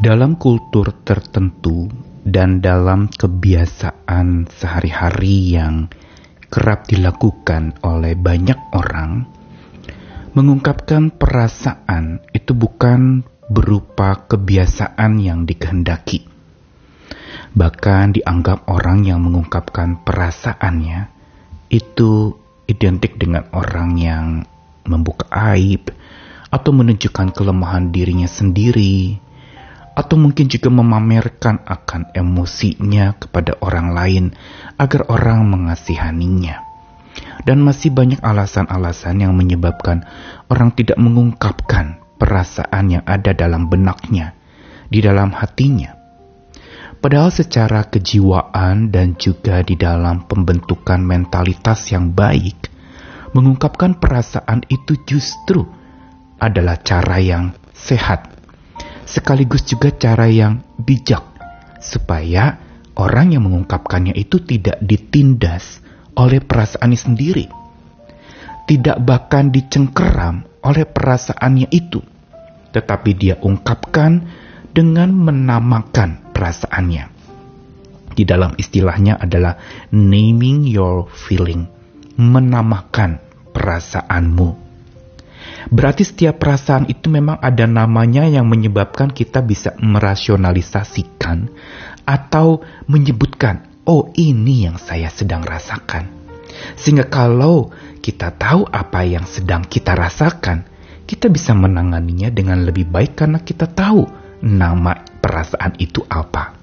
Dalam kultur tertentu dan dalam kebiasaan sehari-hari yang kerap dilakukan oleh banyak orang, mengungkapkan perasaan itu bukan berupa kebiasaan yang dikehendaki. Bahkan dianggap orang yang mengungkapkan perasaannya itu identik dengan orang yang membuka aib atau menunjukkan kelemahan dirinya sendiri atau mungkin juga memamerkan akan emosinya kepada orang lain agar orang mengasihaninya. Dan masih banyak alasan-alasan yang menyebabkan orang tidak mengungkapkan perasaan yang ada dalam benaknya, di dalam hatinya. Padahal secara kejiwaan dan juga di dalam pembentukan mentalitas yang baik, mengungkapkan perasaan itu justru adalah cara yang sehat, sekaligus juga cara yang bijak, supaya orang yang mengungkapkannya itu tidak ditindas oleh perasaannya sendiri, tidak bahkan dicengkeram oleh perasaannya itu, tetapi dia ungkapkan dengan menamakan perasaannya. Di dalam istilahnya adalah naming your feeling, menamakan perasaanmu. Berarti setiap perasaan itu memang ada namanya yang menyebabkan kita bisa merasionalisasikan atau menyebutkan, oh ini yang saya sedang rasakan. Sehingga kalau kita tahu apa yang sedang kita rasakan, kita bisa menanganinya dengan lebih baik karena kita tahu nama perasaan itu apa.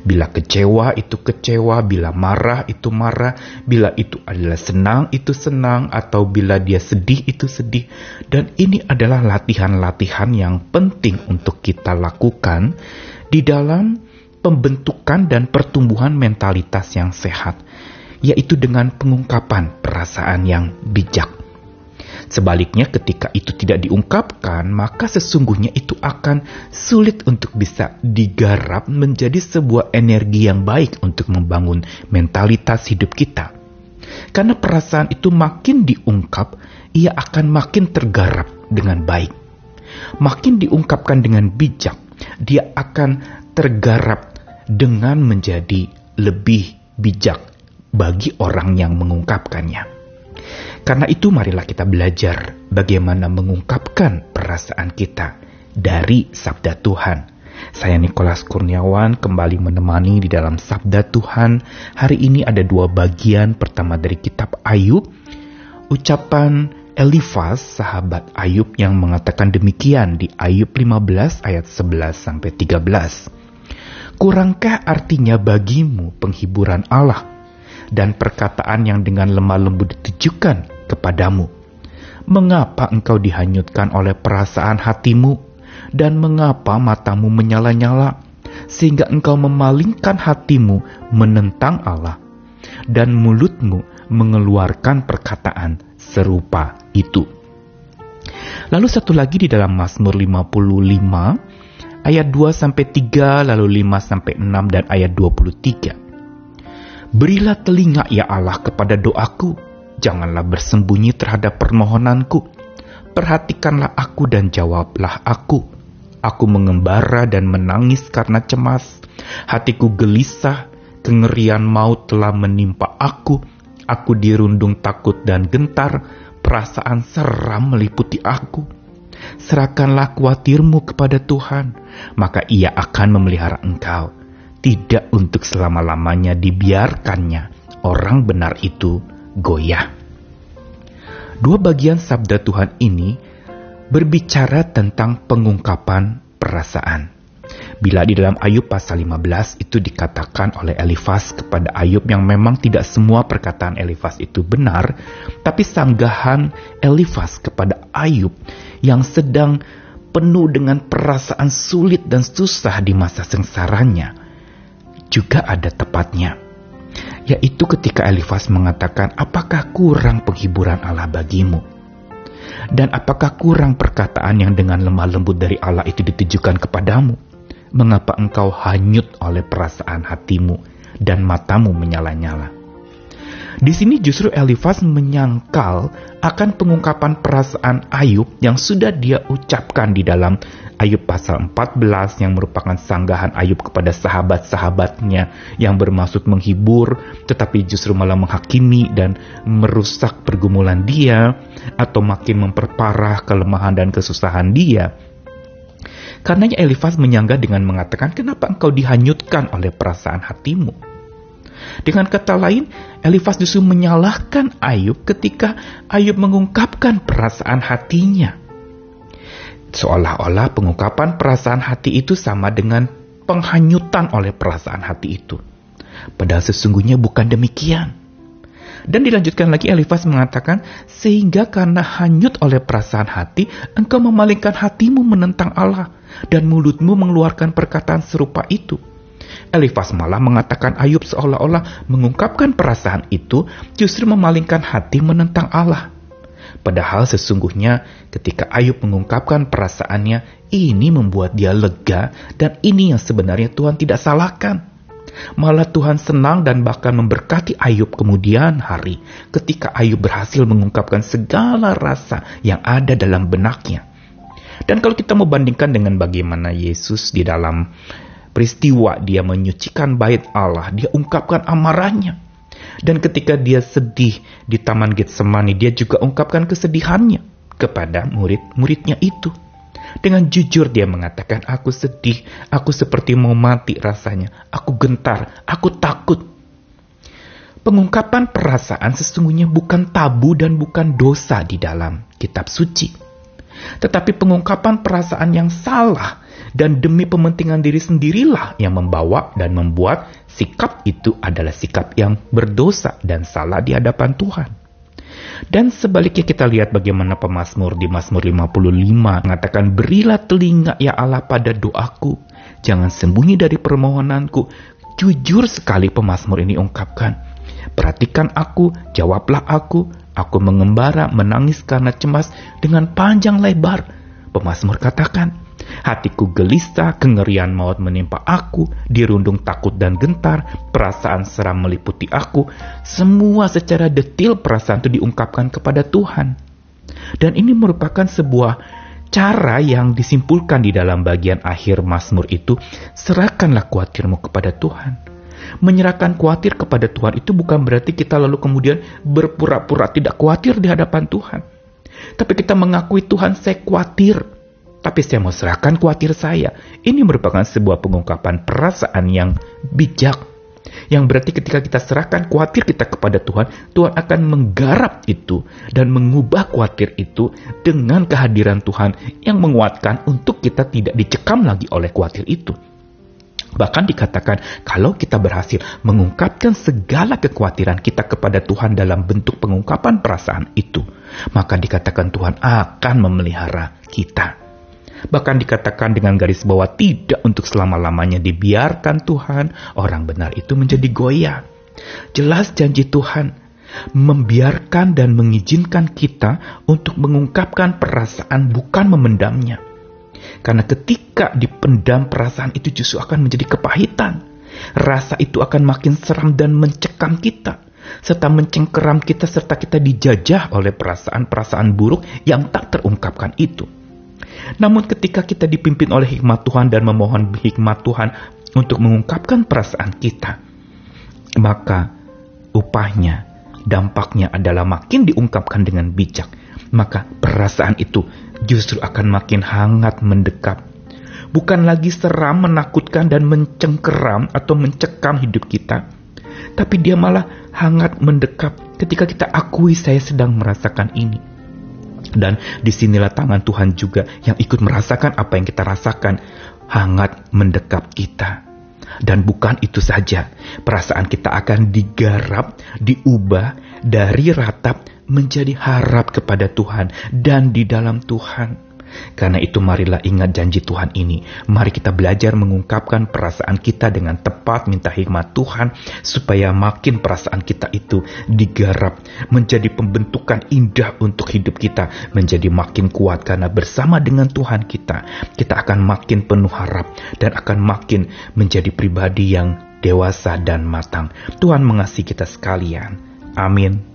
Bila kecewa itu kecewa, bila marah itu marah, bila itu adalah senang itu senang, atau bila dia sedih itu sedih. Dan ini adalah latihan-latihan yang penting untuk kita lakukan di dalam pembentukan dan pertumbuhan mentalitas yang sehat, yaitu dengan pengungkapan perasaan yang bijak. Sebaliknya, ketika itu tidak diungkapkan, maka sesungguhnya itu akan sulit untuk bisa digarap menjadi sebuah energi yang baik untuk membangun mentalitas hidup kita. Karena perasaan itu makin diungkap, ia akan makin tergarap dengan baik. Makin diungkapkan dengan bijak, dia akan tergarap dengan menjadi lebih bijak bagi orang yang mengungkapkannya. Karena itu marilah kita belajar bagaimana mengungkapkan perasaan kita dari sabda Tuhan. Saya Nikolas Kurniawan kembali menemani di dalam sabda Tuhan. Hari ini ada dua bagian. Pertama dari kitab Ayub, ucapan Elifas, sahabat Ayub yang mengatakan demikian di Ayub 15 ayat 11 sampai 13. Kurangkah artinya bagimu penghiburan Allah dan perkataan yang dengan lemah lembut ditujukan kepadamu. Mengapa engkau dihanyutkan oleh perasaan hatimu dan mengapa matamu menyala-nyala sehingga engkau memalingkan hatimu menentang Allah dan mulutmu mengeluarkan perkataan serupa itu. Lalu satu lagi di dalam Mazmur 55 ayat 2 sampai 3 lalu 5 sampai 6 dan ayat 23. Berilah telinga ya Allah kepada doaku, janganlah bersembunyi terhadap permohonanku. Perhatikanlah aku dan jawablah aku. Aku mengembara dan menangis karena cemas. Hatiku gelisah, kengerian maut telah menimpa aku. Aku dirundung takut dan gentar, perasaan seram meliputi aku. Serahkanlah khawatirmu kepada Tuhan, maka ia akan memelihara engkau tidak untuk selama-lamanya dibiarkannya orang benar itu goyah. Dua bagian sabda Tuhan ini berbicara tentang pengungkapan perasaan. Bila di dalam Ayub pasal 15 itu dikatakan oleh Elifas kepada Ayub yang memang tidak semua perkataan Elifas itu benar, tapi sanggahan Elifas kepada Ayub yang sedang penuh dengan perasaan sulit dan susah di masa sengsaranya juga ada tepatnya, yaitu ketika Elifas mengatakan, "Apakah kurang penghiburan Allah bagimu?" Dan apakah kurang perkataan yang dengan lemah lembut dari Allah itu ditujukan kepadamu? Mengapa engkau hanyut oleh perasaan hatimu dan matamu menyala-nyala? Di sini justru Elifas menyangkal akan pengungkapan perasaan Ayub yang sudah dia ucapkan di dalam Ayub pasal 14 yang merupakan sanggahan Ayub kepada sahabat-sahabatnya yang bermaksud menghibur tetapi justru malah menghakimi dan merusak pergumulan dia atau makin memperparah kelemahan dan kesusahan dia. Karenanya Elifas menyangga dengan mengatakan kenapa engkau dihanyutkan oleh perasaan hatimu? Dengan kata lain, Elifas justru menyalahkan Ayub ketika Ayub mengungkapkan perasaan hatinya. Seolah-olah pengungkapan perasaan hati itu sama dengan penghanyutan oleh perasaan hati itu. Padahal sesungguhnya bukan demikian. Dan dilanjutkan lagi Elifas mengatakan, sehingga karena hanyut oleh perasaan hati, engkau memalingkan hatimu menentang Allah, dan mulutmu mengeluarkan perkataan serupa itu. Elifas malah mengatakan Ayub seolah-olah mengungkapkan perasaan itu justru memalingkan hati menentang Allah. Padahal sesungguhnya ketika Ayub mengungkapkan perasaannya, ini membuat dia lega dan ini yang sebenarnya Tuhan tidak salahkan. Malah Tuhan senang dan bahkan memberkati Ayub kemudian hari ketika Ayub berhasil mengungkapkan segala rasa yang ada dalam benaknya. Dan kalau kita membandingkan dengan bagaimana Yesus di dalam peristiwa dia menyucikan bait Allah, dia ungkapkan amarahnya. Dan ketika dia sedih di Taman Getsemani, dia juga ungkapkan kesedihannya kepada murid-muridnya itu. Dengan jujur dia mengatakan, aku sedih, aku seperti mau mati rasanya, aku gentar, aku takut. Pengungkapan perasaan sesungguhnya bukan tabu dan bukan dosa di dalam kitab suci. Tetapi pengungkapan perasaan yang salah dan demi pementingan diri sendirilah yang membawa dan membuat sikap itu adalah sikap yang berdosa dan salah di hadapan Tuhan. Dan sebaliknya kita lihat bagaimana pemazmur di Mazmur 55 mengatakan berilah telinga ya Allah pada doaku, jangan sembunyi dari permohonanku. Jujur sekali pemazmur ini ungkapkan, perhatikan aku, jawablah aku, aku mengembara, menangis karena cemas dengan panjang lebar. Pemazmur katakan, Hatiku gelisah, kengerian maut menimpa aku, dirundung takut dan gentar, perasaan seram meliputi aku. Semua secara detil perasaan itu diungkapkan kepada Tuhan. Dan ini merupakan sebuah cara yang disimpulkan di dalam bagian akhir Mazmur itu, serahkanlah khawatirmu kepada Tuhan. Menyerahkan khawatir kepada Tuhan itu bukan berarti kita lalu kemudian berpura-pura tidak khawatir di hadapan Tuhan. Tapi kita mengakui Tuhan saya khawatir tapi saya mau serahkan khawatir saya. Ini merupakan sebuah pengungkapan perasaan yang bijak. Yang berarti ketika kita serahkan khawatir kita kepada Tuhan, Tuhan akan menggarap itu dan mengubah khawatir itu dengan kehadiran Tuhan yang menguatkan untuk kita tidak dicekam lagi oleh khawatir itu. Bahkan dikatakan kalau kita berhasil mengungkapkan segala kekhawatiran kita kepada Tuhan dalam bentuk pengungkapan perasaan itu, maka dikatakan Tuhan akan memelihara kita. Bahkan dikatakan dengan garis bawah tidak untuk selama-lamanya dibiarkan Tuhan orang benar itu menjadi goyah. Jelas janji Tuhan membiarkan dan mengizinkan kita untuk mengungkapkan perasaan bukan memendamnya. Karena ketika dipendam perasaan itu justru akan menjadi kepahitan. Rasa itu akan makin seram dan mencekam kita serta mencengkeram kita serta kita dijajah oleh perasaan-perasaan buruk yang tak terungkapkan itu. Namun ketika kita dipimpin oleh hikmat Tuhan dan memohon hikmat Tuhan untuk mengungkapkan perasaan kita, maka upahnya, dampaknya adalah makin diungkapkan dengan bijak. Maka perasaan itu justru akan makin hangat mendekap. Bukan lagi seram, menakutkan, dan mencengkeram atau mencekam hidup kita. Tapi dia malah hangat mendekap ketika kita akui saya sedang merasakan ini dan di sinilah tangan Tuhan juga yang ikut merasakan apa yang kita rasakan, hangat mendekap kita. Dan bukan itu saja, perasaan kita akan digarap, diubah dari ratap menjadi harap kepada Tuhan dan di dalam Tuhan. Karena itu marilah ingat janji Tuhan ini. Mari kita belajar mengungkapkan perasaan kita dengan tepat, minta hikmat Tuhan, supaya makin perasaan kita itu digarap, menjadi pembentukan indah untuk hidup kita, menjadi makin kuat karena bersama dengan Tuhan kita, kita akan makin penuh harap dan akan makin menjadi pribadi yang dewasa dan matang. Tuhan mengasihi kita sekalian. Amin.